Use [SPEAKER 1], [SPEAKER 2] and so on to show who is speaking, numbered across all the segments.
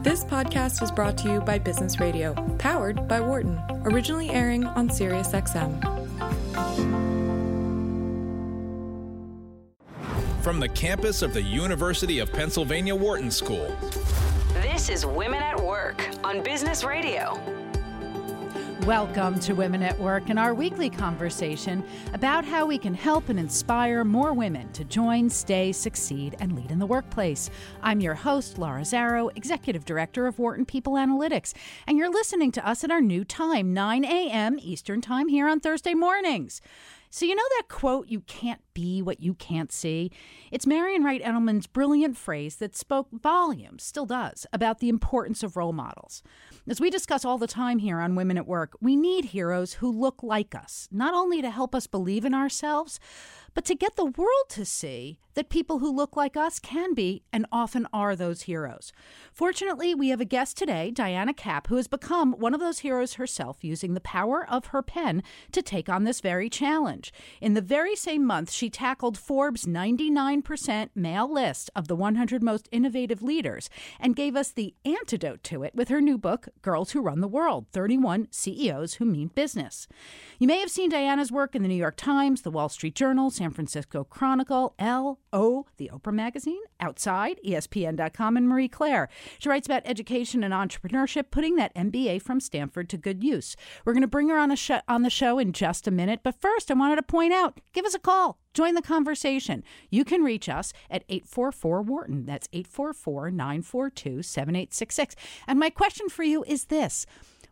[SPEAKER 1] This podcast is brought to you by Business Radio, powered by Wharton, originally airing on SiriusXM.
[SPEAKER 2] From the campus of the University of Pennsylvania Wharton School.
[SPEAKER 3] This is Women at Work on Business Radio.
[SPEAKER 4] Welcome to Women at Work and our weekly conversation about how we can help and inspire more women to join, stay, succeed, and lead in the workplace. I'm your host, Laura Zarrow, Executive Director of Wharton People Analytics, and you're listening to us at our new time, 9 a.m. Eastern Time here on Thursday mornings. So, you know that quote, you can't be what you can't see? It's Marian Wright Edelman's brilliant phrase that spoke volumes, still does, about the importance of role models. As we discuss all the time here on Women at Work, we need heroes who look like us, not only to help us believe in ourselves, but to get the world to see that people who look like us can be and often are those heroes. Fortunately, we have a guest today, Diana Kapp, who has become one of those heroes herself using the power of her pen to take on this very challenge. In the very same month, she tackled Forbes' 99% male list of the 100 most innovative leaders and gave us the antidote to it with her new book, Girls Who Run the World 31 CEOs Who Mean Business. You may have seen Diana's work in the New York Times, the Wall Street Journal, San Francisco Chronicle, Elle, O, the Oprah Magazine, Outside, ESPN.com, and Marie Claire. She writes about education and entrepreneurship, putting that MBA from Stanford to good use. We're going to bring her on, sh- on the show in just a minute, but first I wanted to point out give us a call. Join the conversation. You can reach us at 844 Wharton. That's 844 942 7866. And my question for you is this.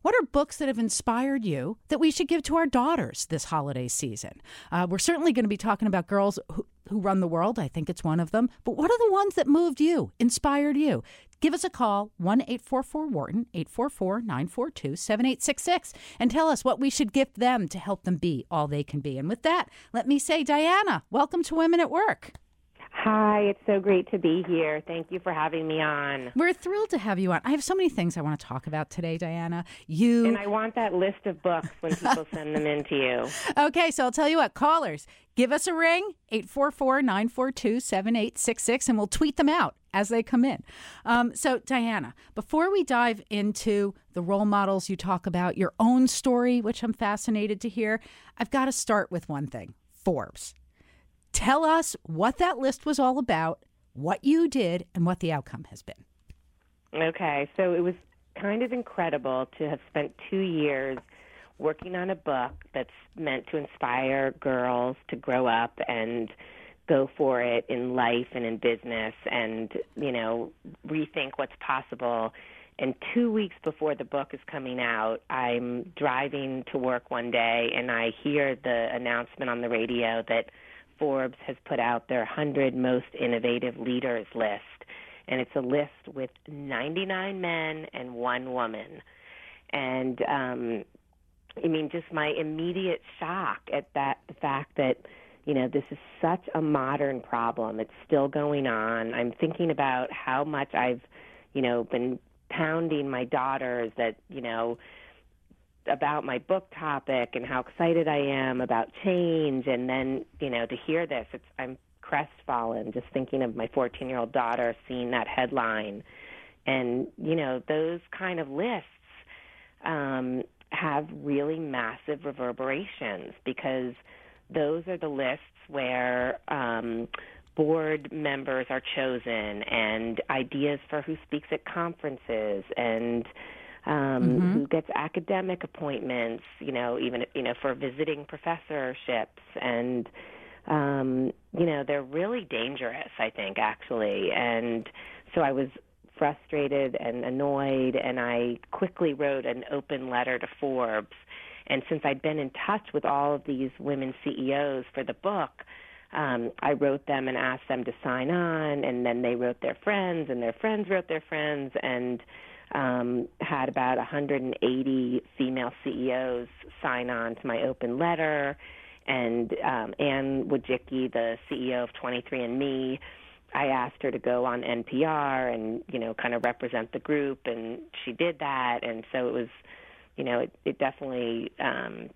[SPEAKER 4] What are books that have inspired you that we should give to our daughters this holiday season? Uh, we're certainly going to be talking about girls who, who run the world. I think it's one of them. But what are the ones that moved you, inspired you? Give us a call, 1 844 Wharton, 844 942 7866, and tell us what we should gift them to help them be all they can be. And with that, let me say, Diana, welcome to Women at Work.
[SPEAKER 5] Hi, it's so great to be here. Thank you for having me on.
[SPEAKER 4] We're thrilled to have you on. I have so many things I want to talk about today, Diana. You
[SPEAKER 5] And I want that list of books when people send them in to you.
[SPEAKER 4] Okay, so I'll tell you what, callers, give us a ring, 844-942-7866 and we'll tweet them out as they come in. Um, so, Diana, before we dive into the role models you talk about, your own story, which I'm fascinated to hear, I've got to start with one thing Forbes. Tell us what that list was all about, what you did, and what the outcome has been.
[SPEAKER 5] Okay, so it was kind of incredible to have spent two years working on a book that's meant to inspire girls to grow up and go for it in life and in business and, you know, rethink what's possible. And two weeks before the book is coming out, I'm driving to work one day and I hear the announcement on the radio that Forbes has put out their 100 most innovative leaders list. And it's a list with 99 men and one woman. And, um, I mean, just my immediate shock at that, the fact that, you know, this is such a modern problem. It's still going on. I'm thinking about how much I've, you know, been pounding my daughters that, you know, about my book topic and how excited I am about change and then, you know, to hear this, it's I'm crestfallen just thinking of my 14-year-old daughter seeing that headline. And, you know, those kind of lists um have really massive reverberations because those are the lists where um board members are chosen and ideas for who speaks at conferences and um, mm-hmm. who gets academic appointments, you know, even you know for visiting professorships, and um, you know they're really dangerous. I think actually, and so I was frustrated and annoyed, and I quickly wrote an open letter to Forbes. And since I'd been in touch with all of these women CEOs for the book, um, I wrote them and asked them to sign on, and then they wrote their friends, and their friends wrote their friends, and um, had about 180 female CEOs sign on to my open letter. And um, Anne Wojcicki, the CEO of 23andMe, I asked her to go on NPR and you know kind of represent the group, and she did that. And so it was, you know, it, it definitely um,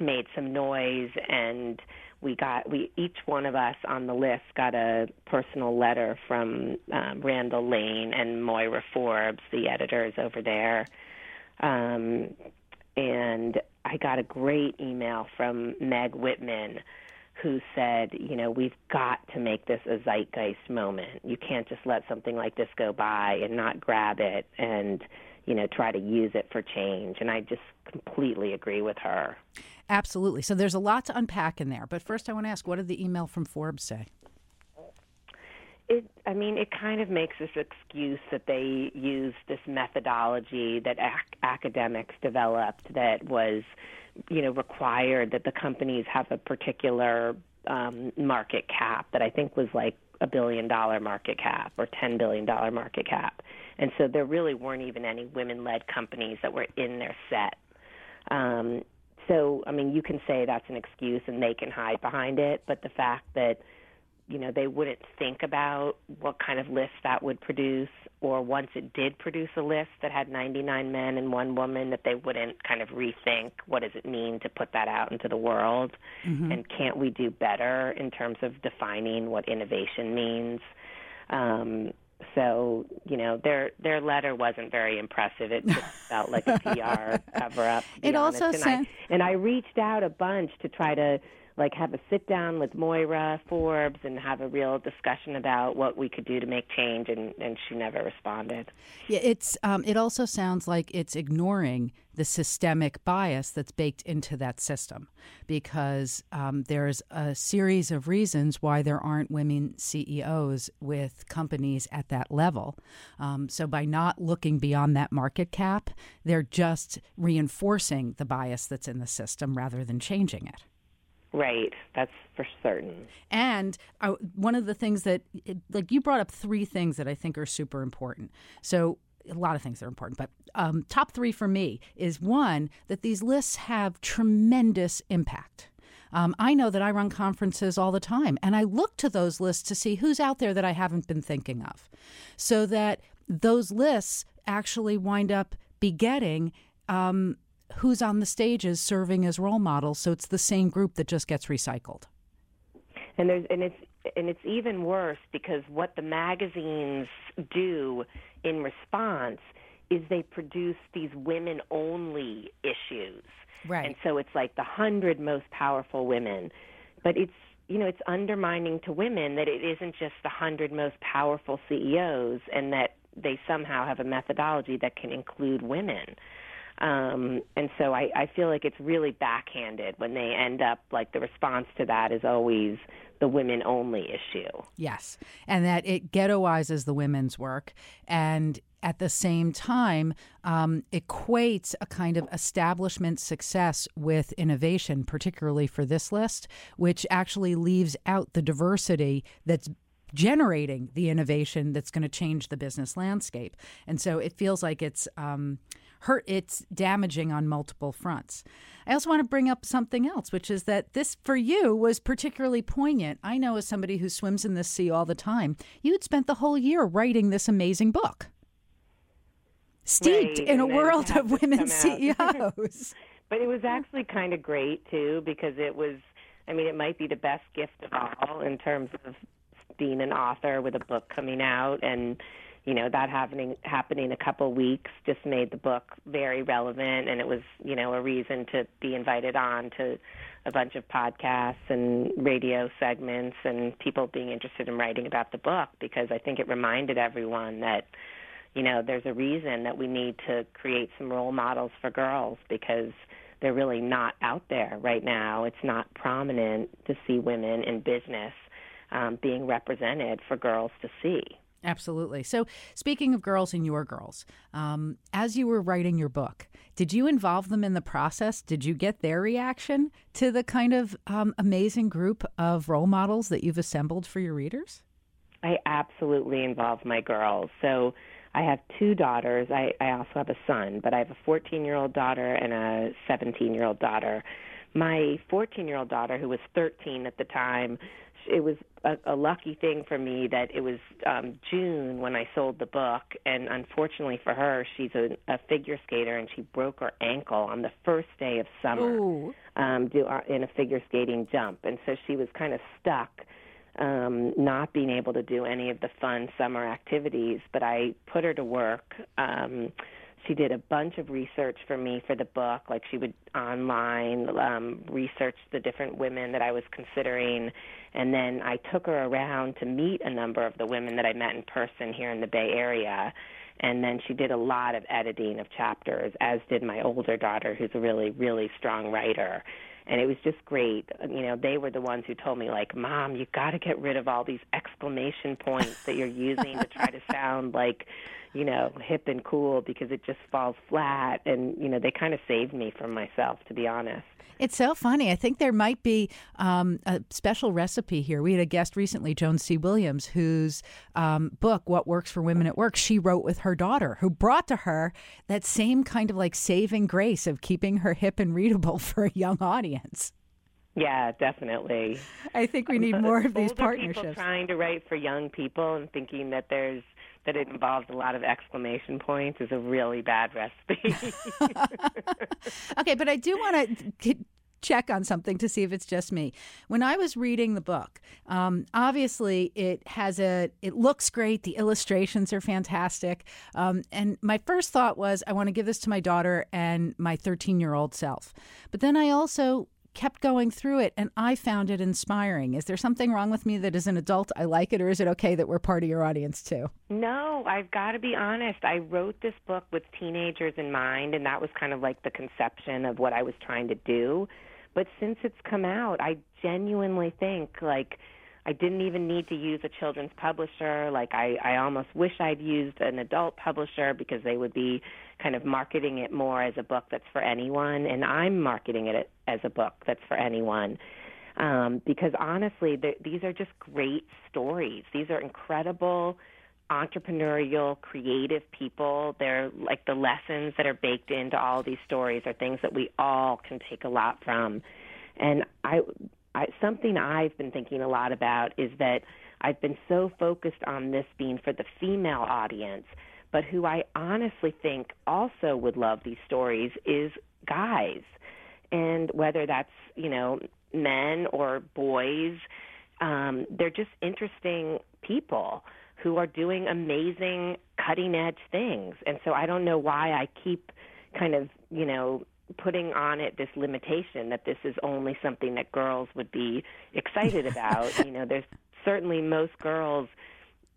[SPEAKER 5] made some noise. And we got we each one of us on the list got a personal letter from um, Randall Lane and Moira Forbes, the editors over there, um, and I got a great email from Meg Whitman, who said, you know, we've got to make this a zeitgeist moment. You can't just let something like this go by and not grab it and you know try to use it for change. And I just completely agree with her.
[SPEAKER 4] Absolutely. So there's a lot to unpack in there. But first, I want to ask, what did the email from Forbes say?
[SPEAKER 5] It, I mean, it kind of makes this excuse that they use this methodology that ac- academics developed that was, you know, required that the companies have a particular um, market cap that I think was like a billion dollar market cap or $10 billion market cap. And so there really weren't even any women led companies that were in their set. Um, so, I mean, you can say that's an excuse and they can hide behind it, but the fact that, you know, they wouldn't think about what kind of list that would produce, or once it did produce a list that had 99 men and one woman, that they wouldn't kind of rethink what does it mean to put that out into the world, mm-hmm. and can't we do better in terms of defining what innovation means? Um, so you know their their letter wasn't very impressive. It just felt like a PR cover up.
[SPEAKER 4] It also
[SPEAKER 5] and
[SPEAKER 4] said,
[SPEAKER 5] I, and I reached out a bunch to try to like have a sit down with Moira Forbes and have a real discussion about what we could do to make change, and, and she never responded.
[SPEAKER 4] Yeah, it's um, it also sounds like it's ignoring the systemic bias that's baked into that system, because um, there's a series of reasons why there aren't women CEOs with companies at that level. Um, so by not looking beyond that market cap, they're just reinforcing the bias that's in the system rather than changing it.
[SPEAKER 5] Right, that's for certain.
[SPEAKER 4] And uh, one of the things that, it, like, you brought up three things that I think are super important. So, a lot of things are important, but um, top three for me is one, that these lists have tremendous impact. Um, I know that I run conferences all the time, and I look to those lists to see who's out there that I haven't been thinking of, so that those lists actually wind up begetting um, who's on the stages serving as role models. So it's the same group that just gets recycled.
[SPEAKER 5] And there's and it's and it's even worse because what the magazines do in response is they produce these women only issues.
[SPEAKER 4] Right.
[SPEAKER 5] And so it's like the hundred most powerful women. But it's you know, it's undermining to women that it isn't just the hundred most powerful CEOs and that they somehow have a methodology that can include women. Um, and so I, I feel like it's really backhanded when they end up like the response to that is always the women only issue.
[SPEAKER 4] Yes. And that it ghettoizes the women's work and at the same time um, equates a kind of establishment success with innovation, particularly for this list, which actually leaves out the diversity that's generating the innovation that's going to change the business landscape. And so it feels like it's. Um, hurt it's damaging on multiple fronts. I also want to bring up something else, which is that this for you was particularly poignant. I know as somebody who swims in this sea all the time, you had spent the whole year writing this amazing book. Steeped
[SPEAKER 5] right,
[SPEAKER 4] in a world of women CEOs.
[SPEAKER 5] but it was actually kind of great too because it was I mean it might be the best gift of all in terms of being an author with a book coming out and you know that happening happening a couple weeks just made the book very relevant and it was you know a reason to be invited on to a bunch of podcasts and radio segments and people being interested in writing about the book because I think it reminded everyone that you know there's a reason that we need to create some role models for girls because they're really not out there right now. It's not prominent to see women in business um, being represented for girls to see.
[SPEAKER 4] Absolutely. So, speaking of girls and your girls, um, as you were writing your book, did you involve them in the process? Did you get their reaction to the kind of um, amazing group of role models that you've assembled for your readers?
[SPEAKER 5] I absolutely involve my girls. So, I have two daughters. I, I also have a son, but I have a 14 year old daughter and a 17 year old daughter. My 14 year old daughter, who was 13 at the time, it was a, a lucky thing for me that it was um, June when I sold the book, and unfortunately for her, she's a, a figure skater and she broke her ankle on the first day of summer um, do, uh, in a figure skating jump, and so she was kind of stuck. Um, not being able to do any of the fun summer activities, but I put her to work. Um, she did a bunch of research for me for the book. Like she would online um research the different women that I was considering. And then I took her around to meet a number of the women that I met in person here in the Bay Area. And then she did a lot of editing of chapters as did my older daughter who's a really really strong writer. And it was just great. You know they were the ones who told me like mom you got to get rid of all these exclamation points that you're using to try to sound like you know, hip and cool because it just falls flat. And, you know, they kind of saved me from myself, to be honest.
[SPEAKER 4] It's so funny. I think there might be um, a special recipe here. We had a guest recently, Joan C. Williams, whose um, book, What Works for Women at Work, she wrote with her daughter, who brought to her that same kind of like saving grace of keeping her hip and readable for a young audience.
[SPEAKER 5] Yeah, definitely.
[SPEAKER 4] I think we need more of these partnerships.
[SPEAKER 5] People trying to write for young people and thinking that there's that it involves a lot of exclamation points is a really bad recipe.
[SPEAKER 4] okay, but I do want to check on something to see if it's just me. When I was reading the book, um, obviously it has a, it looks great. The illustrations are fantastic. Um, and my first thought was, I want to give this to my daughter and my 13 year old self. But then I also kept going through it and I found it inspiring. Is there something wrong with me that as an adult I like it, or is it okay that we're part of your audience too?
[SPEAKER 5] No, I've got to be honest. I wrote this book with teenagers in mind, and that was kind of like the conception of what I was trying to do. But since it's come out, I genuinely think like I didn't even need to use a children's publisher. Like I, I almost wish I'd used an adult publisher because they would be kind of marketing it more as a book that's for anyone, and I'm marketing it as a book that's for anyone. Um, because honestly, these are just great stories. These are incredible entrepreneurial, creative people. They're like the lessons that are baked into all these stories are things that we all can take a lot from. And I I, something I've been thinking a lot about is that I've been so focused on this being for the female audience, but who I honestly think also would love these stories is guys. And whether that's, you know, men or boys, um, they're just interesting people who are doing amazing cutting edge things. And so I don't know why I keep kind of, you know, putting on it this limitation that this is only something that girls would be excited about. you know, there's certainly most girls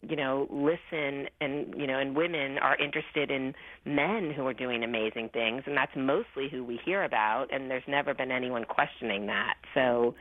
[SPEAKER 5] you know listen and you know and women are interested in men who are doing amazing things and that's mostly who we hear about and there's never been anyone questioning that so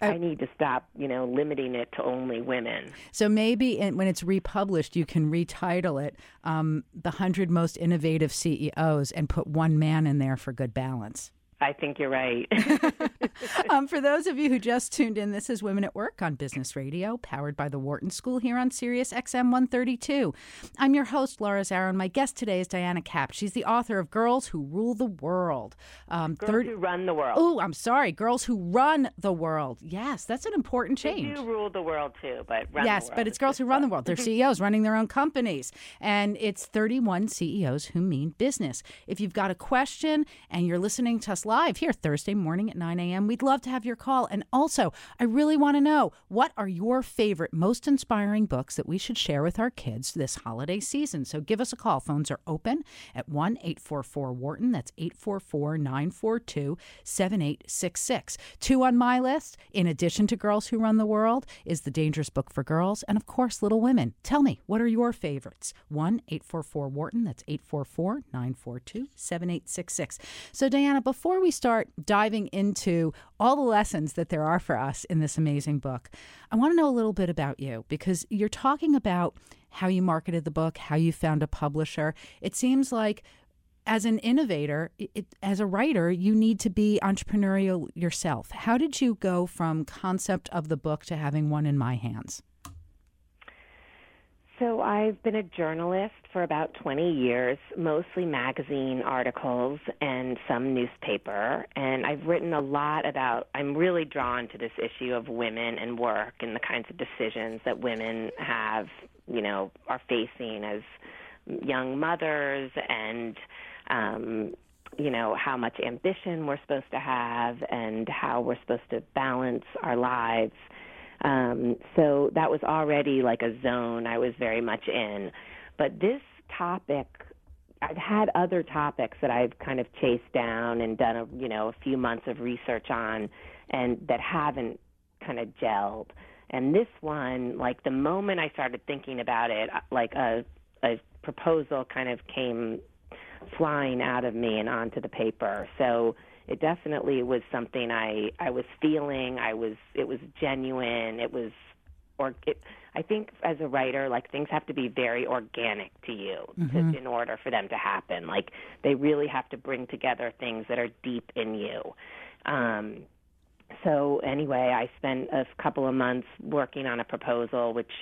[SPEAKER 5] I, need to stop, you know, limiting it to only women.
[SPEAKER 4] So maybe in, when it's republished, you can retitle it um, "The Hundred Most Innovative CEOs" and put one man in there for good balance.
[SPEAKER 5] I think you're right.
[SPEAKER 4] um, for those of you who just tuned in, this is Women at Work on Business Radio, powered by the Wharton School here on Sirius XM 132. I'm your host, Laura and my guest today is Diana Kapp. She's the author of Girls Who Rule the World.
[SPEAKER 5] Um, Girls third... Who Run the World.
[SPEAKER 4] Oh, I'm sorry. Girls Who Run the World. Yes, that's an important change.
[SPEAKER 5] They do rule the world too, but
[SPEAKER 4] Yes, but it's Girls Who Run the World. They're CEOs running their own companies. And it's 31 CEOs who mean business. If you've got a question and you're listening to us live here Thursday morning at 9 a.m. We'd love to have your call. And also, I really want to know what are your favorite, most inspiring books that we should share with our kids this holiday season? So give us a call. Phones are open at 1 844 Wharton. That's 844 942 7866. Two on my list, in addition to Girls Who Run the World, is The Dangerous Book for Girls and, of course, Little Women. Tell me, what are your favorites? 1 844 Wharton. That's 844 942 7866. So, Diana, before we start, start diving into all the lessons that there are for us in this amazing book, I want to know a little bit about you because you're talking about how you marketed the book, how you found a publisher. It seems like as an innovator, it, as a writer, you need to be entrepreneurial yourself. How did you go from concept of the book to having one in my hands?
[SPEAKER 5] So I've been a journalist for about 20 years, mostly magazine articles and some newspaper. And I've written a lot about, I'm really drawn to this issue of women and work and the kinds of decisions that women have, you know, are facing as young mothers and, um, you know, how much ambition we're supposed to have and how we're supposed to balance our lives um, so that was already like a zone I was very much in. But this topic, I've had other topics that I've kind of chased down and done a you know a few months of research on, and that haven't kind of gelled. And this one, like the moment I started thinking about it, uh, like a a proposal kind of came flying out of me and onto the paper. So it definitely was something I I was feeling. I was it was genuine. It was or it, I think as a writer, like things have to be very organic to you mm-hmm. to, in order for them to happen. Like they really have to bring together things that are deep in you. Um, so anyway, I spent a couple of months working on a proposal, which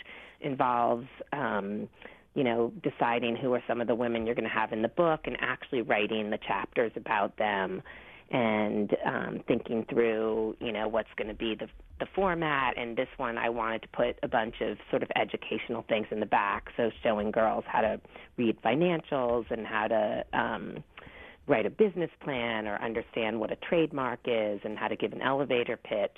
[SPEAKER 5] involves. Um, you know, deciding who are some of the women you're going to have in the book and actually writing the chapters about them and um, thinking through, you know, what's going to be the the format. And this one, I wanted to put a bunch of sort of educational things in the back, so showing girls how to read financials and how to um, write a business plan or understand what a trademark is and how to give an elevator pitch.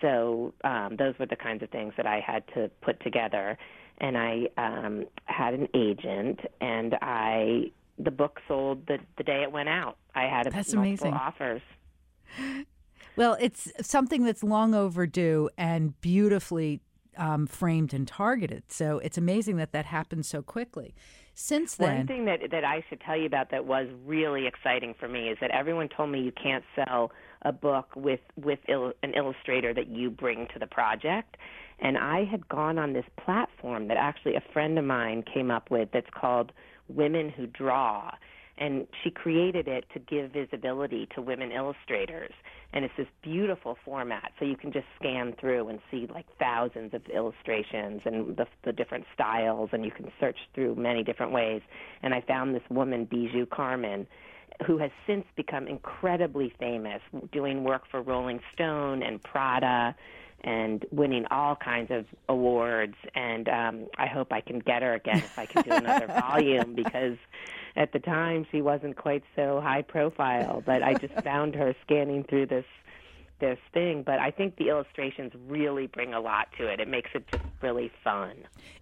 [SPEAKER 5] So um, those were the kinds of things that I had to put together. And I um, had an agent, and I the book sold the the day it went out. I had a
[SPEAKER 4] that's
[SPEAKER 5] amazing. offers.
[SPEAKER 4] Well, it's something that's long overdue and beautifully um, framed and targeted. So it's amazing that that happened so quickly. Since then,
[SPEAKER 5] one thing that that I should tell you about that was really exciting for me is that everyone told me you can't sell a book with with il- an illustrator that you bring to the project. And I had gone on this platform that actually a friend of mine came up with that's called Women Who Draw. And she created it to give visibility to women illustrators. And it's this beautiful format. So you can just scan through and see like thousands of illustrations and the, the different styles, and you can search through many different ways. And I found this woman, Bijou Karman, who has since become incredibly famous, doing work for Rolling Stone and Prada and winning all kinds of awards. And um, I hope I can get her again if I can do another volume because at the time she wasn't quite so high profile. But I just found her scanning through this this thing. But I think the illustrations really bring a lot to it. It makes it just really fun.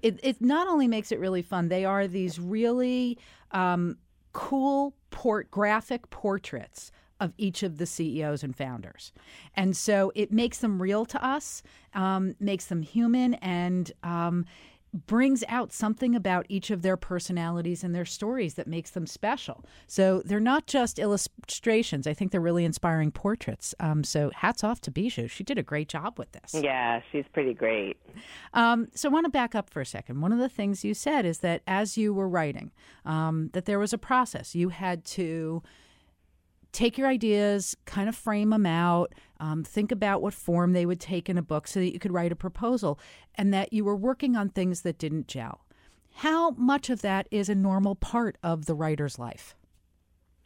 [SPEAKER 4] It it not only makes it really fun. They are these really um, cool port graphic portraits of each of the CEOs and founders. And so it makes them real to us, um, makes them human, and um, brings out something about each of their personalities and their stories that makes them special. So they're not just illustrations. I think they're really inspiring portraits. Um, so hats off to Bijou. She did a great job with this.
[SPEAKER 5] Yeah, she's pretty great.
[SPEAKER 4] Um, so I want to back up for a second. One of the things you said is that as you were writing, um, that there was a process. You had to take your ideas, kind of frame them out, um, think about what form they would take in a book so that you could write a proposal, and that you were working on things that didn't gel. How much of that is a normal part of the writer's life?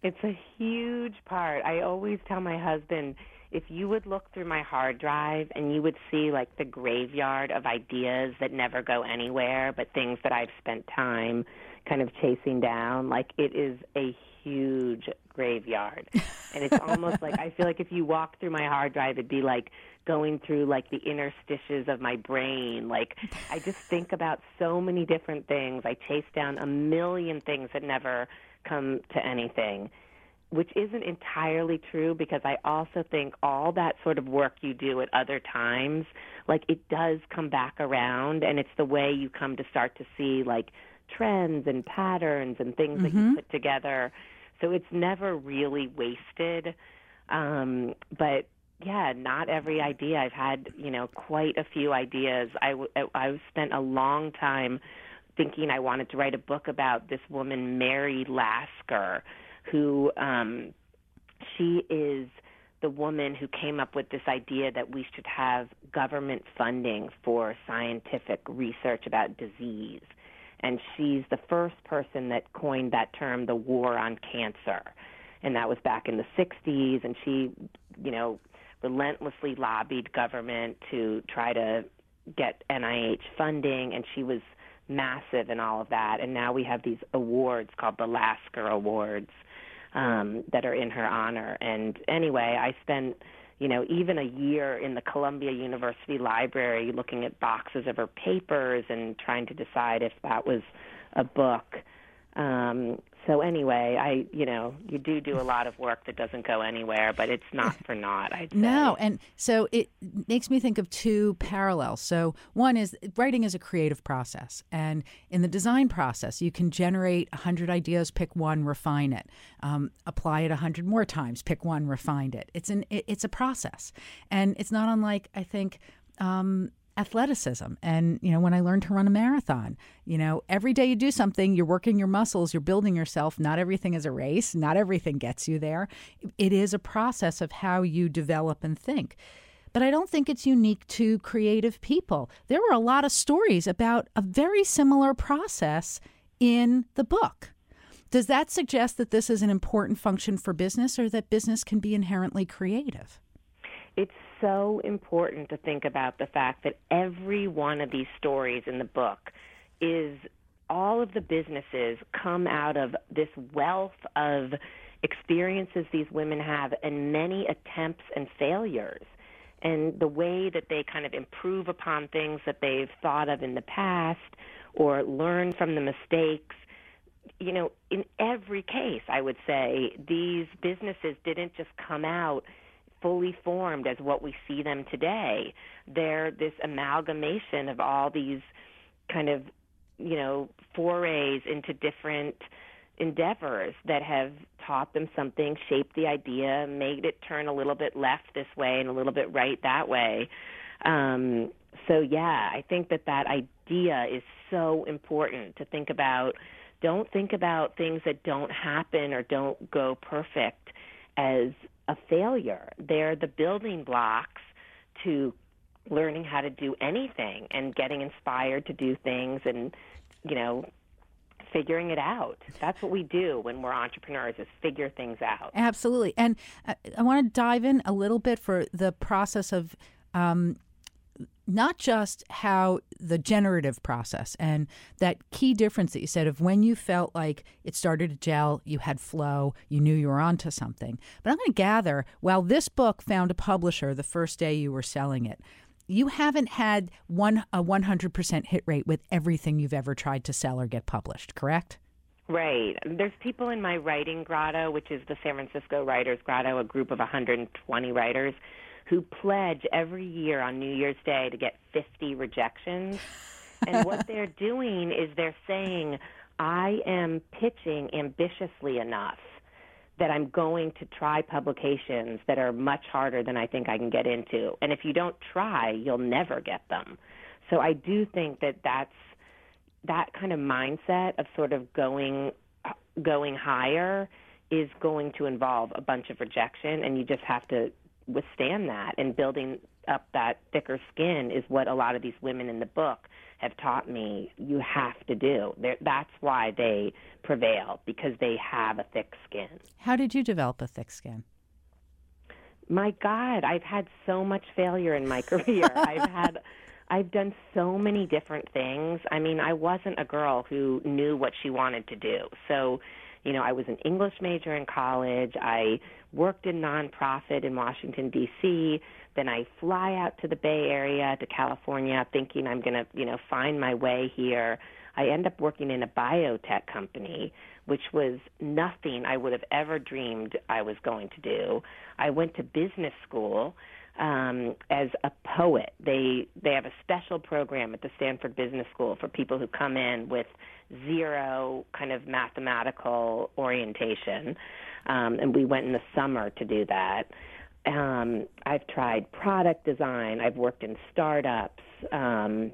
[SPEAKER 5] It's a huge part. I always tell my husband if you would look through my hard drive and you would see like the graveyard of ideas that never go anywhere, but things that I've spent time kind of chasing down, like it is a huge graveyard. And it's almost like I feel like if you walk through my hard drive, it'd be like going through like the interstitials of my brain. Like I just think about so many different things. I chase down a million things that never come to anything. Which isn't entirely true because I also think all that sort of work you do at other times, like it does come back around, and it's the way you come to start to see like trends and patterns and things mm-hmm. that you mm-hmm. put together so it's never really wasted. Um, but yeah, not every idea. I've had, you know, quite a few ideas. I, I've spent a long time thinking I wanted to write a book about this woman, Mary Lasker, who um, she is the woman who came up with this idea that we should have government funding for scientific research about disease and she's the first person that coined that term, the war on cancer. And that was back in the 60s, and she, you know, relentlessly lobbied government to try to get NIH funding, and she was massive in all of that. And now we have these awards called the Lasker Awards um, that are in her honor. And anyway, I spent you know, even a year in the Columbia University Library looking at boxes of her papers and trying to decide if that was a book. Um, so anyway, I you know you do do a lot of work that doesn't go anywhere, but it's not for naught. I'd say.
[SPEAKER 4] No, and so it makes me think of two parallels. So one is writing is a creative process, and in the design process, you can generate hundred ideas, pick one, refine it, um, apply it hundred more times, pick one, refine it. It's an it, it's a process, and it's not unlike I think. Um, athleticism. And, you know, when I learned to run a marathon, you know, every day you do something, you're working your muscles, you're building yourself. Not everything is a race, not everything gets you there. It is a process of how you develop and think. But I don't think it's unique to creative people. There were a lot of stories about a very similar process in the book. Does that suggest that this is an important function for business or that business can be inherently creative?
[SPEAKER 5] It's so important to think about the fact that every one of these stories in the book is all of the businesses come out of this wealth of experiences these women have and many attempts and failures. And the way that they kind of improve upon things that they've thought of in the past or learn from the mistakes you know in every case i would say these businesses didn't just come out fully formed as what we see them today. They're this amalgamation of all these kind of, you know, forays into different endeavors that have taught them something, shaped the idea, made it turn a little bit left this way and a little bit right that way. Um, so yeah, I think that that idea is so important to think about. Don't think about things that don't happen or don't go perfect as a failure. They're the building blocks to learning how to do anything and getting inspired to do things and, you know, figuring it out. That's what we do when we're entrepreneurs is figure things out.
[SPEAKER 4] Absolutely. And uh, I want to dive in a little bit for the process of um, not just how the generative process and that key difference that you said of when you felt like it started to gel, you had flow, you knew you were onto something. But I'm going to gather while this book found a publisher the first day you were selling it, you haven't had one a 100% hit rate with everything you've ever tried to sell or get published, correct?
[SPEAKER 5] Right. There's people in my writing grotto, which is the San Francisco Writers Grotto, a group of 120 writers who pledge every year on New Year's Day to get 50 rejections. and what they're doing is they're saying, I am pitching ambitiously enough that I'm going to try publications that are much harder than I think I can get into. And if you don't try, you'll never get them. So I do think that that's that kind of mindset of sort of going going higher is going to involve a bunch of rejection and you just have to withstand that and building up that thicker skin is what a lot of these women in the book have taught me you have to do. They're, that's why they prevail because they have a thick skin.
[SPEAKER 4] How did you develop a thick skin?
[SPEAKER 5] My God, I've had so much failure in my career. I've had I've done so many different things. I mean, I wasn't a girl who knew what she wanted to do. So, you know, I was an English major in college. I worked in nonprofit in Washington D.C. Then I fly out to the Bay Area to California, thinking I'm going to, you know, find my way here. I end up working in a biotech company, which was nothing I would have ever dreamed I was going to do. I went to business school um, as a poet. They they have a special program at the Stanford Business School for people who come in with zero kind of mathematical orientation um, and we went in the summer to do that. Um, I've tried product design. I've worked in startups. Um,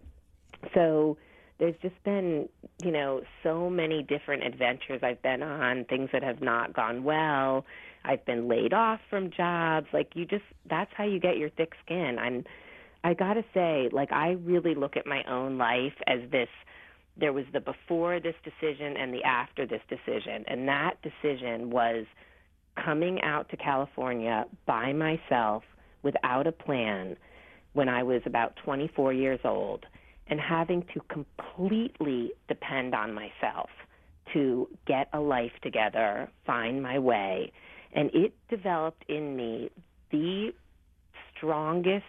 [SPEAKER 5] so there's just been, you know, so many different adventures I've been on, things that have not gone well. I've been laid off from jobs. Like you just, that's how you get your thick skin. I'm, I gotta say, like I really look at my own life as this there was the before this decision and the after this decision. And that decision was coming out to California by myself without a plan when I was about 24 years old and having to completely depend on myself to get a life together, find my way. And it developed in me the strongest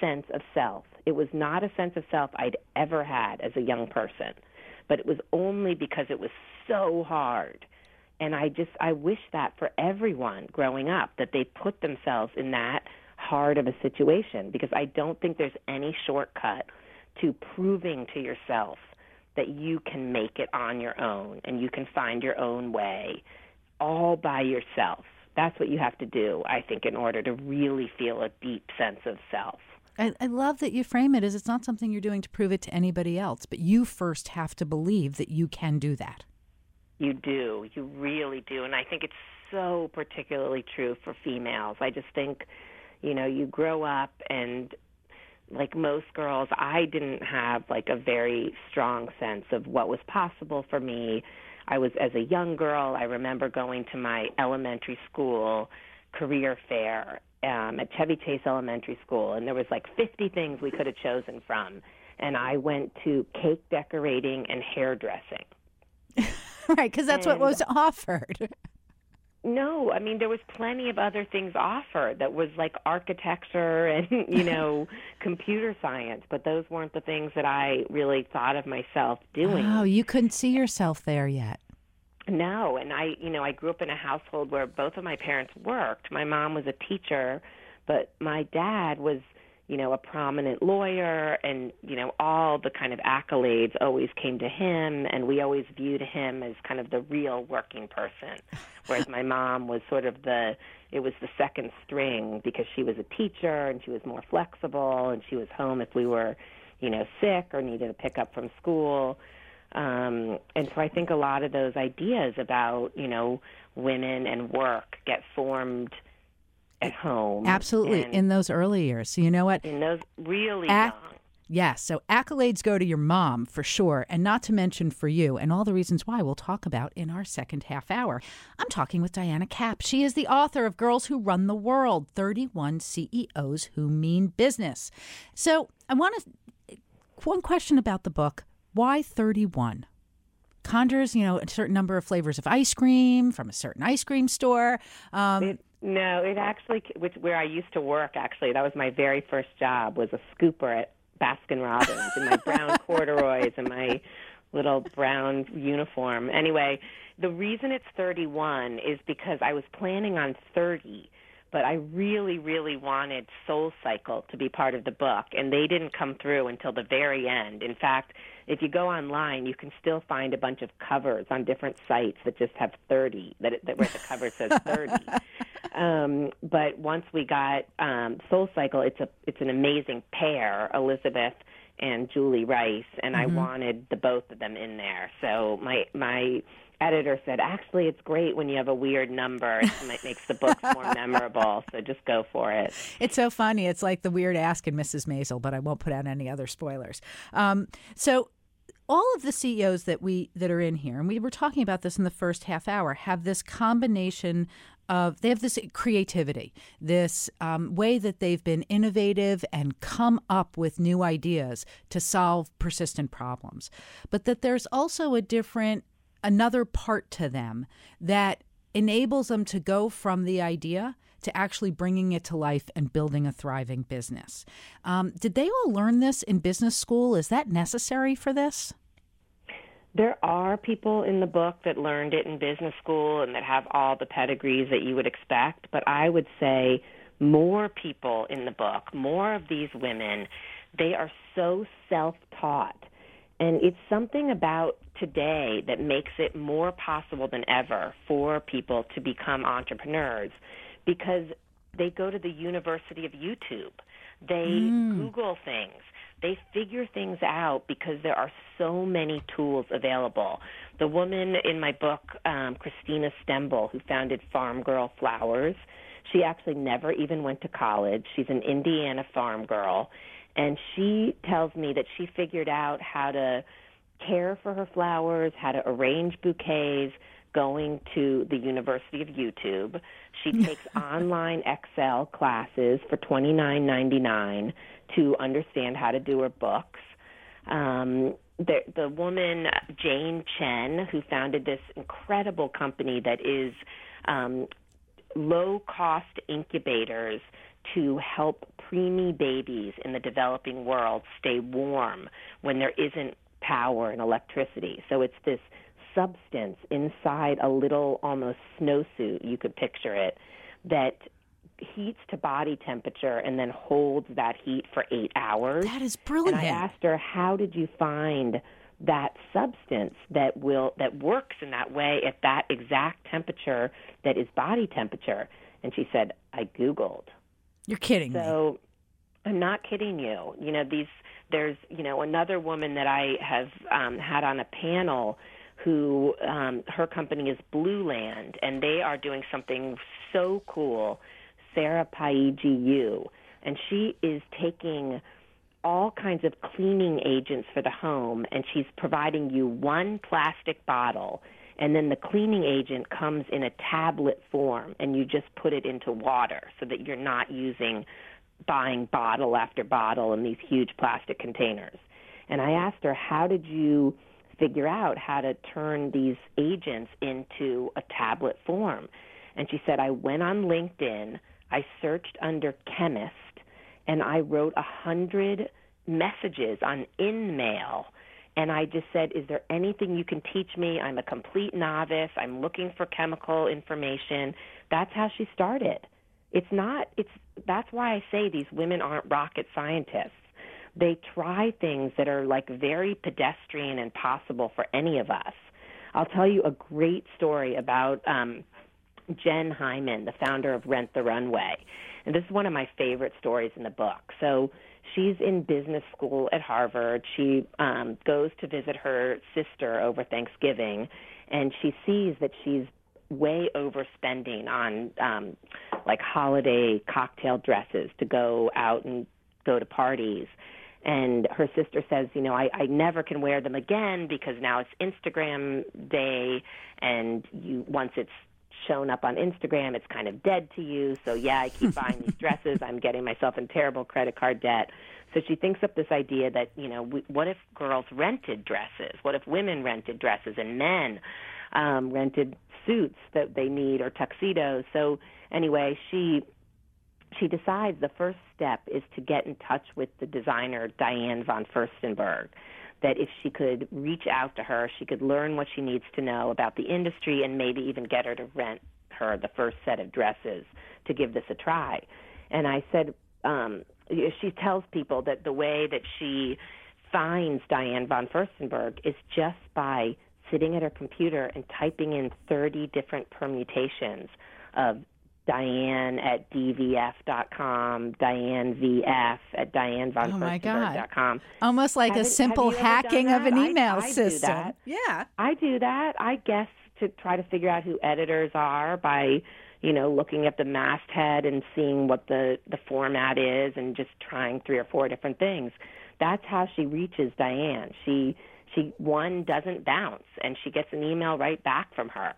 [SPEAKER 5] sense of self. It was not a sense of self I'd ever had as a young person, but it was only because it was so hard. And I just, I wish that for everyone growing up, that they put themselves in that hard of a situation because I don't think there's any shortcut to proving to yourself that you can make it on your own and you can find your own way all by yourself. That's what you have to do, I think, in order to really feel a deep sense of self.
[SPEAKER 4] I, I, love that you frame it as it's not something you're doing to prove it to anybody else, but you first have to believe that you can do that.
[SPEAKER 5] You do. You really do. And I think it's so particularly true for females. I just think, you know, you grow up and like most girls, I didn't have like a very strong sense of what was possible for me. I was as a young girl, I remember going to my elementary school career fair um, at Chevy Chase Elementary School, and there was like 50 things we could have chosen from. And I went to cake decorating and hairdressing.
[SPEAKER 4] right, because that's and, what was offered.
[SPEAKER 5] No, I mean there was plenty of other things offered that was like architecture and you know computer science, but those weren't the things that I really thought of myself doing.
[SPEAKER 4] Oh, you couldn't see yourself there yet.
[SPEAKER 5] No, and I, you know, I grew up in a household where both of my parents worked. My mom was a teacher, but my dad was you know, a prominent lawyer and, you know, all the kind of accolades always came to him and we always viewed him as kind of the real working person. Whereas my mom was sort of the it was the second string because she was a teacher and she was more flexible and she was home if we were, you know, sick or needed a pickup from school. Um, and so I think a lot of those ideas about, you know, women and work get formed at home.
[SPEAKER 4] Absolutely, in those early years. So you know what?
[SPEAKER 5] In those really young.
[SPEAKER 4] Yes, so accolades go to your mom for sure, and not to mention for you, and all the reasons why we'll talk about in our second half hour. I'm talking with Diana Kapp. She is the author of Girls Who Run the World 31 CEOs Who Mean Business. So I want to, one question about the book why 31? Conjures, you know, a certain number of flavors of ice cream from a certain ice cream store. Um,
[SPEAKER 5] it, no, it actually, which where I used to work, actually, that was my very first job, was a scooper at Baskin Robbins in my brown corduroys and my little brown uniform. Anyway, the reason it's 31 is because I was planning on 30 but I really, really wanted Soul Cycle to be part of the book, and they didn't come through until the very end. In fact, if you go online, you can still find a bunch of covers on different sites that just have 30, that, that where the cover says 30. um, but once we got um, SoulCycle, it's a it's an amazing pair, Elizabeth and Julie Rice, and mm-hmm. I wanted the both of them in there. So my my editor said, actually, it's great when you have a weird number. It makes the books more memorable. So just go for it.
[SPEAKER 4] It's so funny. It's like the weird ask in Mrs. Maisel, but I won't put out any other spoilers. Um, so all of the CEOs that we that are in here, and we were talking about this in the first half hour, have this combination of they have this creativity, this um, way that they've been innovative and come up with new ideas to solve persistent problems, but that there's also a different another part to them that enables them to go from the idea to actually bringing it to life and building a thriving business. Um, did they all learn this in business school? Is that necessary for this?
[SPEAKER 5] There are people in the book that learned it in business school and that have all the pedigrees that you would expect, but I would say more people in the book, more of these women, they are so self taught. And it's something about today that makes it more possible than ever for people to become entrepreneurs because they go to the University of YouTube. They mm. Google things. They figure things out because there are so many tools available. The woman in my book, um, Christina Stembel, who founded Farmgirl Flowers, she actually never even went to college. She's an Indiana farm girl. And she tells me that she figured out how to care for her flowers, how to arrange bouquets, going to the University of YouTube. She takes online Excel classes for twenty nine ninety nine to understand how to do her books. Um, the the woman Jane Chen, who founded this incredible company that is um, low cost incubators to help preemie babies in the developing world stay warm when there isn't power and electricity. So it's this substance inside a little almost snowsuit, you could picture it, that heats to body temperature and then holds that heat for eight hours.
[SPEAKER 4] That is brilliant.
[SPEAKER 5] And I asked her, how did you find that substance that will that works in that way at that exact temperature that is body temperature? And she said, I Googled.
[SPEAKER 4] You're kidding
[SPEAKER 5] so,
[SPEAKER 4] me.
[SPEAKER 5] I'm not kidding you. You know, these there's, you know, another woman that I have um, had on a panel who um, her company is Blueland, and they are doing something so cool. Sarah Paiji and she is taking all kinds of cleaning agents for the home, and she's providing you one plastic bottle, and then the cleaning agent comes in a tablet form, and you just put it into water so that you're not using buying bottle after bottle in these huge plastic containers. And I asked her, how did you figure out how to turn these agents into a tablet form? And she said, I went on LinkedIn, I searched under chemist, and I wrote a hundred messages on InMail. And I just said, Is there anything you can teach me? I'm a complete novice. I'm looking for chemical information. That's how she started. It's not, it's, that's why I say these women aren't rocket scientists. They try things that are like very pedestrian and possible for any of us. I'll tell you a great story about um, Jen Hyman, the founder of Rent the Runway. And this is one of my favorite stories in the book. So she's in business school at Harvard. She um, goes to visit her sister over Thanksgiving, and she sees that she's way overspending on um like holiday cocktail dresses to go out and go to parties and her sister says, you know, I, I never can wear them again because now it's Instagram day, and you once it's shown up on Instagram, it's kind of dead to you. So yeah, I keep buying these dresses. I'm getting myself in terrible credit card debt. So she thinks up this idea that you know, we, what if girls rented dresses? What if women rented dresses and men um, rented suits that they need or tuxedos. So anyway, she she decides the first step is to get in touch with the designer Diane von Furstenberg. That if she could reach out to her, she could learn what she needs to know about the industry and maybe even get her to rent her the first set of dresses to give this a try. And I said, um, she tells people that the way that she finds Diane von Furstenberg is just by sitting at her computer and typing in 30 different permutations of Diane at dvf.com, Diane VF at dianevonfurstenberg.com.
[SPEAKER 4] Oh Almost like
[SPEAKER 5] Haven't-
[SPEAKER 4] a simple
[SPEAKER 5] have you ever
[SPEAKER 4] hacking of an?
[SPEAKER 5] I-
[SPEAKER 4] email
[SPEAKER 5] I do
[SPEAKER 4] system.
[SPEAKER 5] that.
[SPEAKER 4] Yeah.
[SPEAKER 5] I do that. I guess to try to figure out who editors are by, you know, looking at the masthead and seeing what the the format is and just trying three or four different things. That's how she reaches Diane. She she one doesn't bounce and she gets an email right back from her.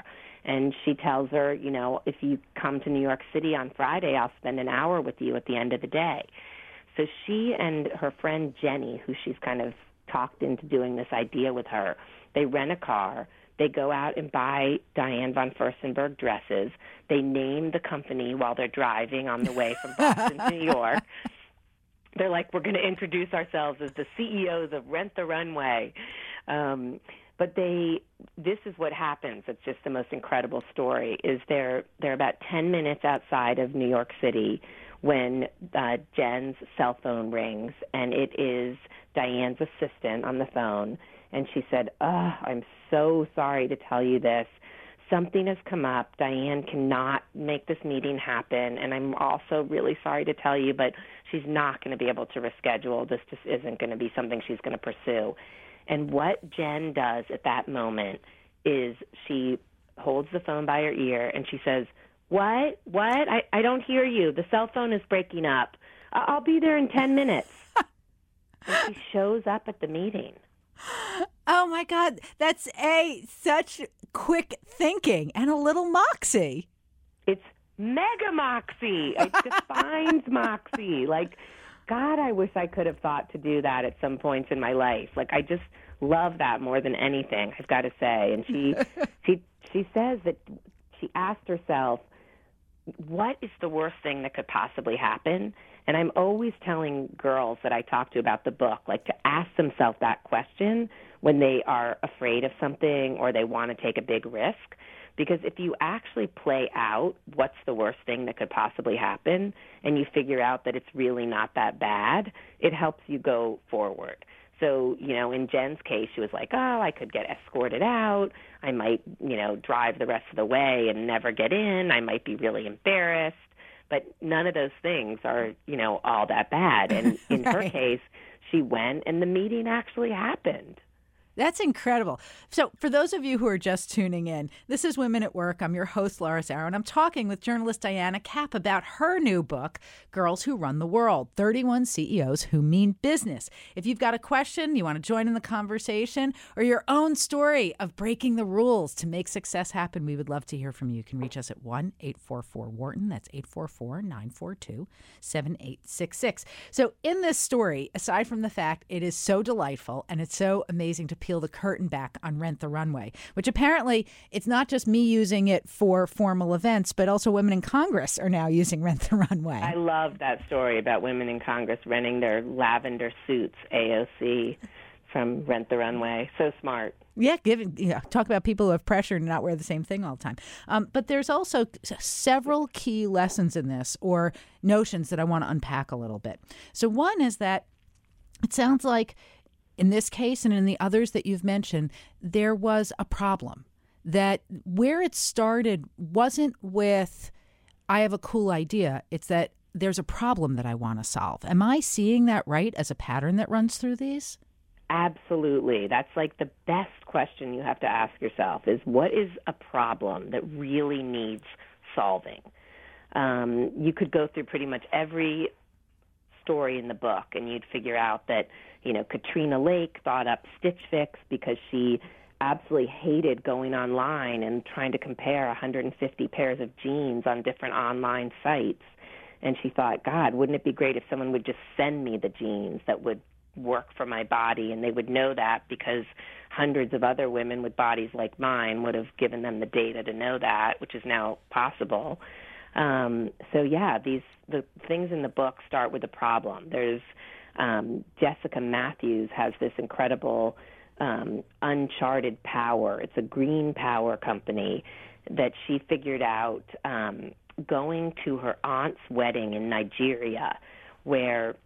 [SPEAKER 5] And she tells her, you know, if you come to New York City on Friday, I'll spend an hour with you at the end of the day. So she and her friend Jenny, who she's kind of talked into doing this idea with her, they rent a car. They go out and buy Diane von Furstenberg dresses. They name the company while they're driving on the way from Boston to New York. They're like, we're going to introduce ourselves as the CEOs of Rent the Runway. Um, but they, this is what happens. It's just the most incredible story. Is they're they're about ten minutes outside of New York City when uh, Jen's cell phone rings, and it is Diane's assistant on the phone, and she said, "Oh, I'm so sorry to tell you this." Something has come up. Diane cannot make this meeting happen, and I'm also really sorry to tell you, but she's not going to be able to reschedule. This just isn't going to be something she's going to pursue. And what Jen does at that moment is she holds the phone by her ear and she says, What? What? I, I don't hear you. The cell phone is breaking up. I'll be there in 10 minutes. and she shows up at the meeting.
[SPEAKER 4] Oh my God, that's a such quick thinking and a little moxie.
[SPEAKER 5] It's mega moxie. It defines moxie. Like, God, I wish I could have thought to do that at some points in my life. Like, I just love that more than anything. I've got to say. And she, she, she says that she asked herself, "What is the worst thing that could possibly happen?" And I'm always telling girls that I talk to about the book, like to ask themselves that question when they are afraid of something or they want to take a big risk. Because if you actually play out what's the worst thing that could possibly happen and you figure out that it's really not that bad, it helps you go forward. So, you know, in Jen's case, she was like, oh, I could get escorted out. I might, you know, drive the rest of the way and never get in. I might be really embarrassed. But none of those things are, you know, all that bad. And in right. her case, she went and the meeting actually happened.
[SPEAKER 4] That's incredible. So, for those of you who are just tuning in, this is Women at Work. I'm your host, Laura Zarrow, and I'm talking with journalist Diana Kapp about her new book, Girls Who Run the World 31 CEOs Who Mean Business. If you've got a question, you want to join in the conversation, or your own story of breaking the rules to make success happen, we would love to hear from you. You can reach us at 1 844 Wharton. That's 844 942 7866. So, in this story, aside from the fact it is so delightful and it's so amazing to peel the curtain back on Rent the Runway, which apparently it's not just me using it for formal events, but also women in Congress are now using Rent the Runway.
[SPEAKER 5] I love that story about women in Congress renting their lavender suits, AOC, from Rent the Runway. So smart.
[SPEAKER 4] Yeah, given yeah, talk about people who have pressure and not wear the same thing all the time. Um, but there's also several key lessons in this or notions that I want to unpack a little bit. So one is that it sounds like in this case and in the others that you've mentioned, there was a problem. That where it started wasn't with, I have a cool idea. It's that there's a problem that I want to solve. Am I seeing that right as a pattern that runs through these?
[SPEAKER 5] Absolutely. That's like the best question you have to ask yourself is what is a problem that really needs solving? Um, you could go through pretty much every story in the book and you'd figure out that you know, Katrina Lake thought up Stitch Fix because she absolutely hated going online and trying to compare 150 pairs of jeans on different online sites. And she thought, God, wouldn't it be great if someone would just send me the jeans that would work for my body and they would know that because hundreds of other women with bodies like mine would have given them the data to know that, which is now possible. Um, so yeah, these the things in the book start with a problem. There's um, Jessica Matthews has this incredible um, uncharted power. It's a green power company that she figured out um, going to her aunt's wedding in Nigeria, where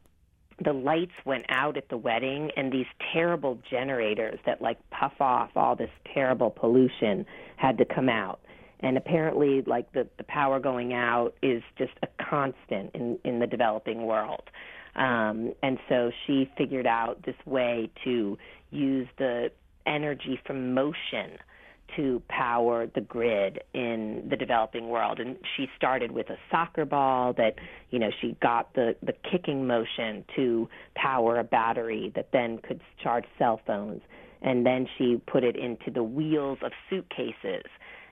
[SPEAKER 5] the lights went out at the wedding and these terrible generators that like puff off all this terrible pollution had to come out and apparently like the the power going out is just a constant in in the developing world. Um, and so she figured out this way to use the energy from motion to power the grid in the developing world. And she started with a soccer ball that you know she got the the kicking motion to power a battery that then could charge cell phones. And then she put it into the wheels of suitcases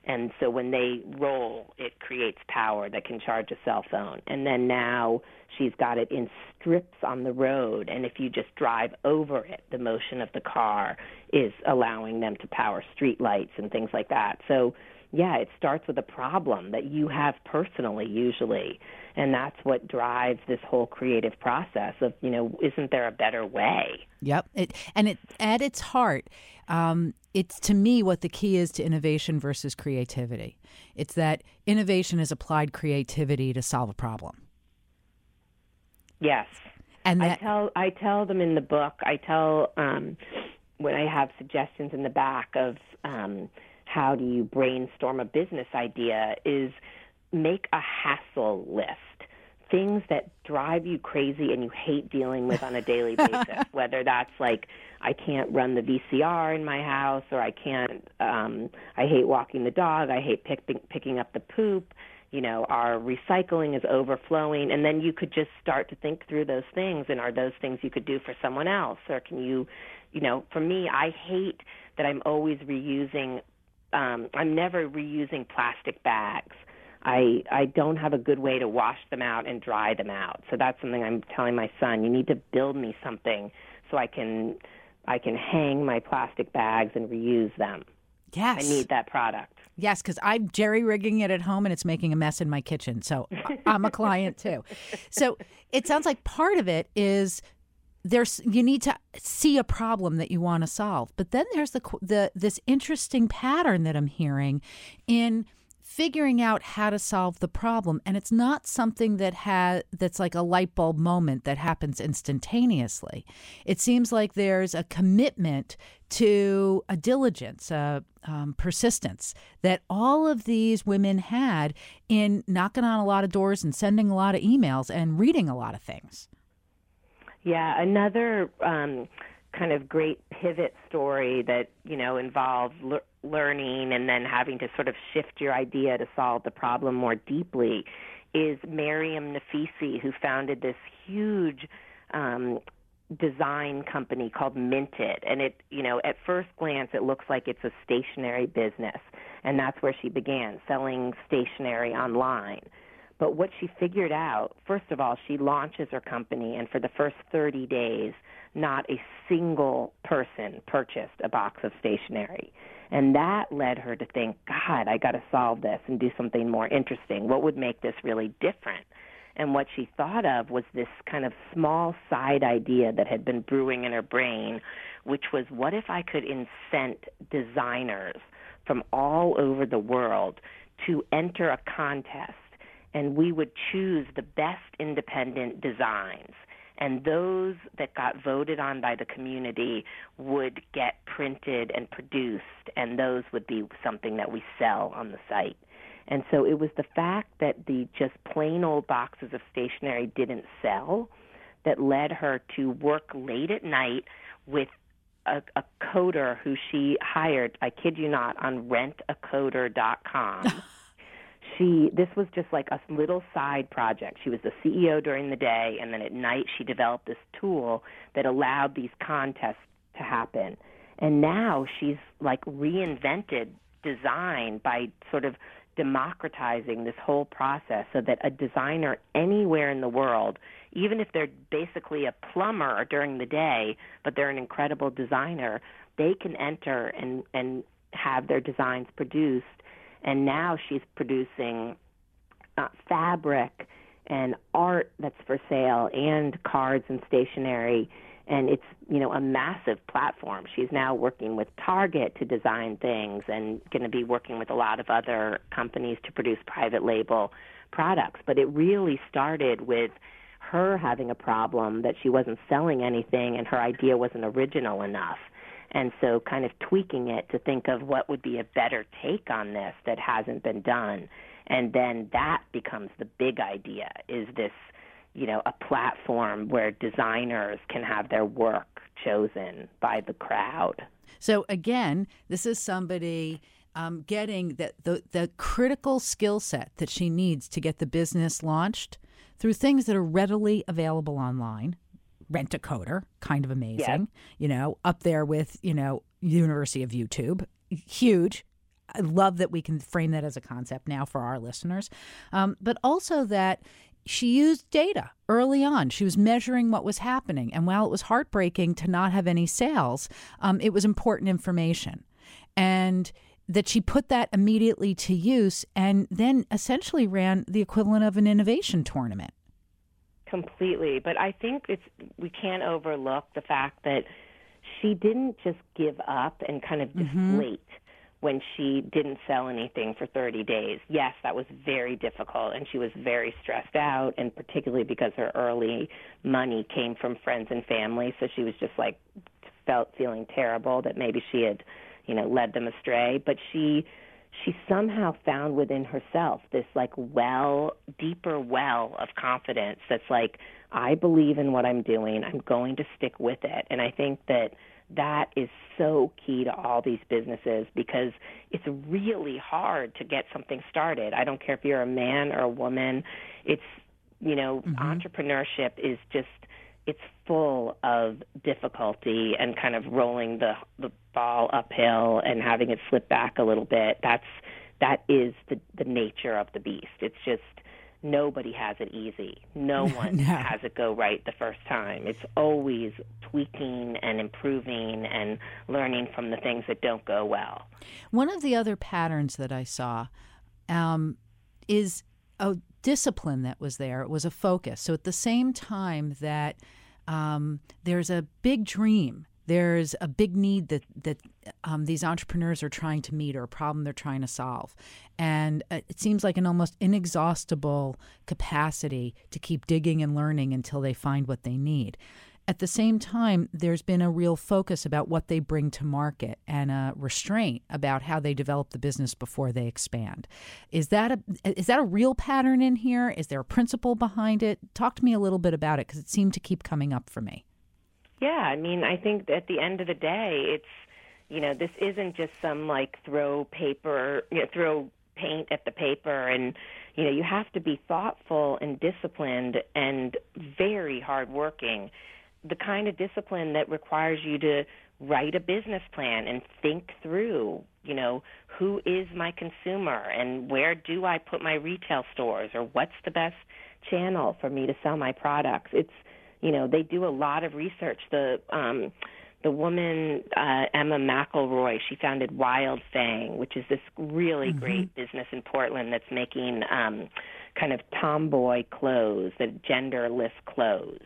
[SPEAKER 5] and so when they roll, it creates power that can charge a cell phone. And then now she's got it in strips on the road. And if you just drive over it, the motion of the car is allowing them to power street lights and things like that. So yeah, it starts with a problem that you have personally usually. And that's what drives this whole creative process of, you know, isn't there a better way?
[SPEAKER 4] Yep. It, and it, at its heart, um, it's to me what the key is to innovation versus creativity. It's that innovation is applied creativity to solve a problem.
[SPEAKER 5] Yes. And that, I tell I tell them in the book. I tell um, when I have suggestions in the back of um, how do you brainstorm a business idea is make a hassle list things that drive you crazy and you hate dealing with on a daily basis whether that's like i can't run the vcr in my house or i can't um i hate walking the dog i hate pick, picking up the poop you know, our recycling is overflowing. And then you could just start to think through those things. And are those things you could do for someone else? Or can you, you know, for me, I hate that I'm always reusing, um, I'm never reusing plastic bags. I I don't have a good way to wash them out and dry them out. So that's something I'm telling my son. You need to build me something so I can I can hang my plastic bags and reuse them.
[SPEAKER 4] Yes.
[SPEAKER 5] I need that product.
[SPEAKER 4] Yes, because I'm jerry rigging it at home and it's making a mess in my kitchen. So I'm a client too. So it sounds like part of it is there's you need to see a problem that you want to solve, but then there's the the this interesting pattern that I'm hearing in figuring out how to solve the problem. And it's not something that has that's like a light bulb moment that happens instantaneously. It seems like there's a commitment to a diligence a um, persistence that all of these women had in knocking on a lot of doors and sending a lot of emails and reading a lot of things
[SPEAKER 5] yeah another um, kind of great pivot story that you know involves le- learning and then having to sort of shift your idea to solve the problem more deeply is Mariam Naficy, who founded this huge um, design company called Minted. And it, you know, at first glance, it looks like it's a stationary business. And that's where she began, selling stationery online. But what she figured out, first of all, she launches her company, and for the first 30 days, not a single person purchased a box of stationery. And that led her to think, God, I got to solve this and do something more interesting. What would make this really different? And what she thought of was this kind of small side idea that had been brewing in her brain, which was what if I could incent designers from all over the world to enter a contest and we would choose the best independent designs and those that got voted on by the community would get printed and produced, and those would be something that we sell on the site. And so it was the fact that the just plain old boxes of stationery didn't sell that led her to work late at night with a, a coder who she hired, I kid you not, on rentacoder.com. she this was just like a little side project. She was the CEO during the day and then at night she developed this tool that allowed these contests to happen. And now she's like reinvented design by sort of democratizing this whole process so that a designer anywhere in the world, even if they're basically a plumber during the day, but they're an incredible designer, they can enter and and have their designs produced and now she's producing uh, fabric and art that's for sale and cards and stationery. And it's you know a massive platform. She's now working with target to design things and going to be working with a lot of other companies to produce private label products. But it really started with her having a problem that she wasn't selling anything and her idea wasn't original enough and so kind of tweaking it to think of what would be a better take on this that hasn't been done. And then that becomes the big idea is this you know a platform where designers can have their work chosen by the crowd.
[SPEAKER 4] So again this is somebody um, getting the, the, the critical skill set that she needs to get the business launched through things that are readily available online rent a coder, kind of amazing. You know, up there with, you know, University of YouTube, huge. I love that we can frame that as a concept now for our listeners. Um, but also that she used data early on. She was measuring what was happening. And while it was heartbreaking to not have any sales, um, it was important information. And that she put that immediately to use and then essentially ran the equivalent of an innovation tournament.
[SPEAKER 5] Completely, but I think it's we can't overlook the fact that she didn't just give up and kind of mm-hmm. deflate when she didn't sell anything for 30 days. Yes, that was very difficult and she was very stressed out and particularly because her early money came from friends and family, so she was just like felt feeling terrible that maybe she had, you know, led them astray, but she she somehow found within herself this like well, deeper well of confidence that's like, I believe in what I'm doing. I'm going to stick with it. And I think that that is so key to all these businesses because it's really hard to get something started. I don't care if you're a man or a woman. It's, you know, mm-hmm. entrepreneurship is just it's full of difficulty and kind of rolling the the ball uphill and having it slip back a little bit. That's that is the the nature of the beast. It's just nobody has it easy. No one no. has it go right the first time. It's always tweaking and improving and learning from the things that don't go well.
[SPEAKER 4] One of the other patterns that I saw um, is a discipline that was there. It was a focus. So at the same time that um, there's a big dream there's a big need that that um, these entrepreneurs are trying to meet or a problem they're trying to solve, and uh, it seems like an almost inexhaustible capacity to keep digging and learning until they find what they need. At the same time, there's been a real focus about what they bring to market and a restraint about how they develop the business before they expand. Is that a is that a real pattern in here? Is there a principle behind it? Talk to me a little bit about it because it seemed to keep coming up for me.
[SPEAKER 5] Yeah, I mean, I think at the end of the day, it's you know, this isn't just some like throw paper, you know, throw paint at the paper and you know, you have to be thoughtful and disciplined and very hardworking. The kind of discipline that requires you to write a business plan and think through, you know, who is my consumer and where do I put my retail stores or what's the best channel for me to sell my products. It's you know they do a lot of research the um the woman uh, Emma Mcilroy, she founded Wild Fang, which is this really mm-hmm. great business in Portland that's making um, kind of tomboy clothes, that genderless clothes.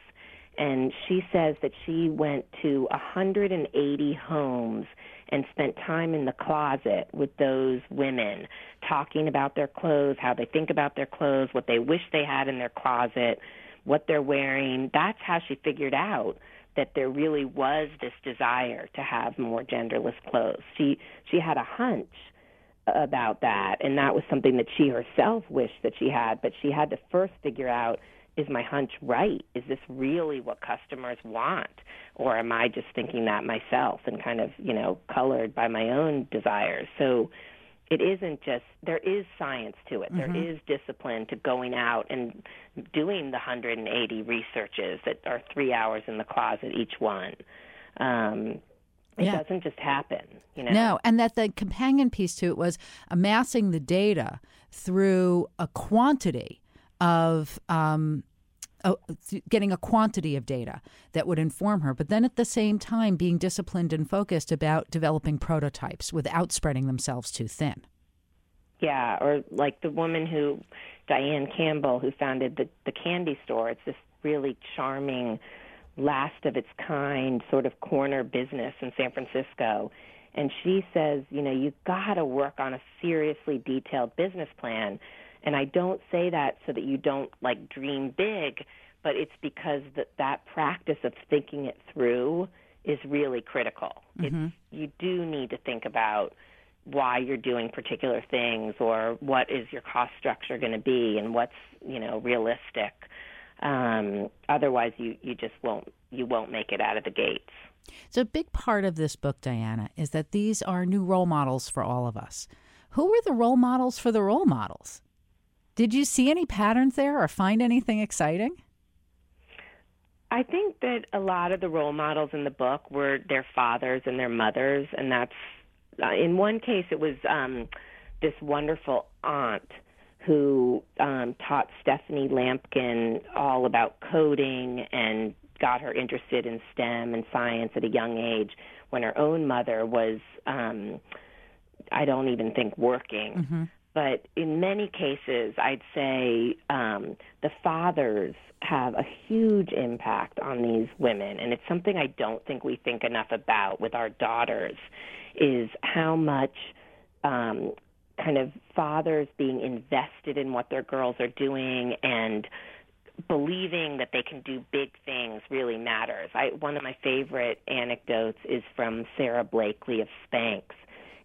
[SPEAKER 5] And she says that she went to 180 homes and spent time in the closet with those women, talking about their clothes, how they think about their clothes, what they wish they had in their closet what they're wearing. That's how she figured out that there really was this desire to have more genderless clothes. She she had a hunch about that and that was something that she herself wished that she had, but she had to first figure out is my hunch right? Is this really what customers want? Or am I just thinking that myself and kind of, you know, colored by my own desires? So it isn't just there is science to it. Mm-hmm. There is discipline to going out and doing the 180 researches that are three hours in the closet each one. Um, it yeah. doesn't just happen, you know.
[SPEAKER 4] No, and that the companion piece to it was amassing the data through a quantity of um, getting a quantity of data that would inform her, but then at the same time being disciplined and focused about developing prototypes without spreading themselves too thin.
[SPEAKER 5] Yeah, or like the woman who, Diane Campbell, who founded the the candy store. It's this really charming, last of its kind sort of corner business in San Francisco. And she says, you know, you've got to work on a seriously detailed business plan and I don't say that so that you don't like dream big, but it's because that that practice of thinking it through is really critical. Mm-hmm. It's, you do need to think about why you're doing particular things or what is your cost structure going to be and what's you know realistic. Um, otherwise, you you just won't you won't make it out of the gates.
[SPEAKER 4] So a big part of this book, Diana, is that these are new role models for all of us. Who were the role models for the role models? Did you see any patterns there or find anything exciting?
[SPEAKER 5] I think that a lot of the role models in the book were their fathers and their mothers, and that's uh, in one case it was um, this wonderful aunt who um, taught Stephanie Lampkin all about coding and got her interested in STEM and science at a young age when her own mother was, um, I don't even think working. But in many cases, I'd say um, the fathers have a huge impact on these women, and it's something I don't think we think enough about with our daughters. Is how much um, kind of fathers being invested in what their girls are doing and believing that they can do big things really matters. I, one of my favorite anecdotes is from Sara Blakely of Spanx,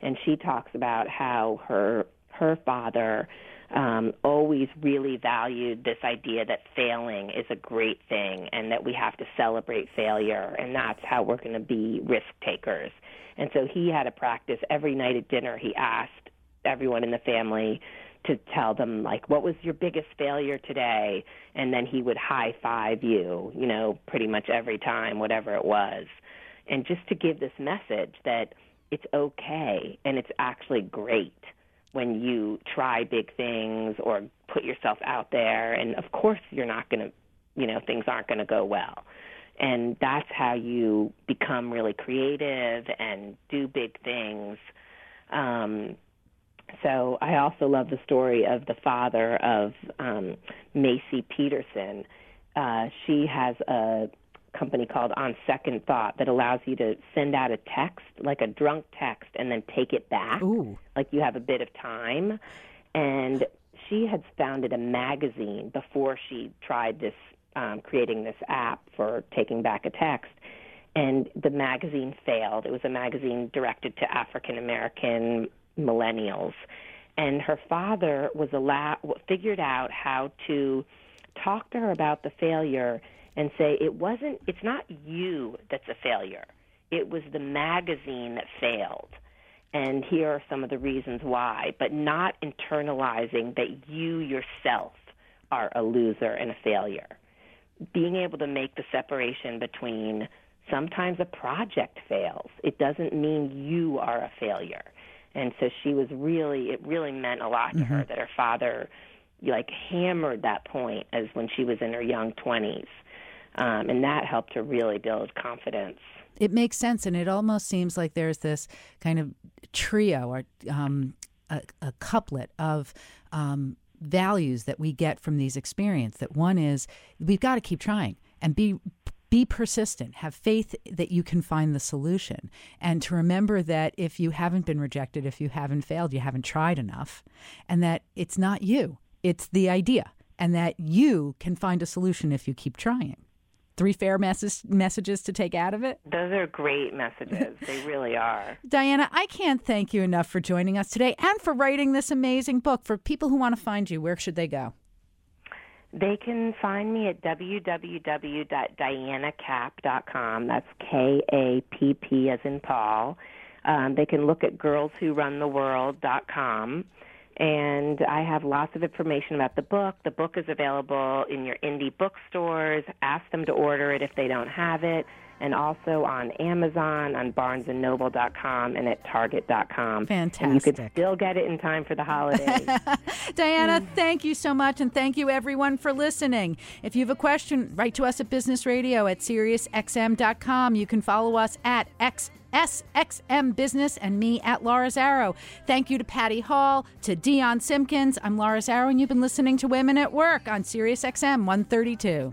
[SPEAKER 5] and she talks about how her her father um, always really valued this idea that failing is a great thing and that we have to celebrate failure, and that's how we're going to be risk takers. And so he had a practice every night at dinner. He asked everyone in the family to tell them like what was your biggest failure today and then he would high five you you know pretty much every time whatever it was and just to give this message that it's okay and it's actually great when you try big things or put yourself out there and of course you're not going to you know things aren't going to go well and that's how you become really creative and do big things um so I also love the story of the father of um, Maci Peterson. Uh, she has a company called On Second Thought that allows you to send out a text, like a drunk text, and then take it back.
[SPEAKER 4] Ooh.
[SPEAKER 5] Like you have a bit of time. And she had founded a magazine before she tried this, um, creating this app for taking back a text. And the magazine failed. It was a magazine directed to African American millennials. And her father was allowed, figured out how to talk to her about the failure and say it wasn't it's not you that's a failure. It was the magazine that failed. And here are some of the reasons why but not internalizing that you yourself are a loser and a failure. Being able to make the separation between sometimes a project fails it doesn't mean you are a failure. And so she was really it really meant a lot to mm-hmm. her that her father like hammered that point as when she was in her young 20s um, and that helped to really build confidence.
[SPEAKER 4] It makes sense, and it almost seems like there's this kind of trio or um, a, a, couplet of um, values that we get from these experiences. That one is we've got to keep trying and be be persistent have faith that you can find the solution and to remember that if you haven't been rejected if you haven't failed you haven't tried enough and that it's not you it's the idea and that you can find a solution if you keep trying three fair message, messages to take out of it?
[SPEAKER 5] Those are great messages. they really are.
[SPEAKER 4] Diana, I can't thank you enough for joining us today and for writing this amazing book. For people who want to find you, where should they go?
[SPEAKER 5] They can find me at www.dianakapp.com. That's K A P P as in Paul. Um, they can look at girlswhoruntheworld.com and I have lots of information about the book. The book is available in your indie bookstores. Ask them to order it if they don't have it, and also on Amazon, on BarnesandNoble.com, and at Target.com.
[SPEAKER 4] Fantastic.
[SPEAKER 5] And you could still get it in time for the holidays.
[SPEAKER 4] Diana, mm. thank you so much, and thank you everyone for listening. If you have a question, write to us at Business Radio at SiriusXM.com. You can follow us at X SXM Business, and me at Laura Zarrow. Thank you to Patty Hall, to Dion Simpkins. I'm Laura Zarrow, and you've been listening to Women at Work on SiriusXM 132.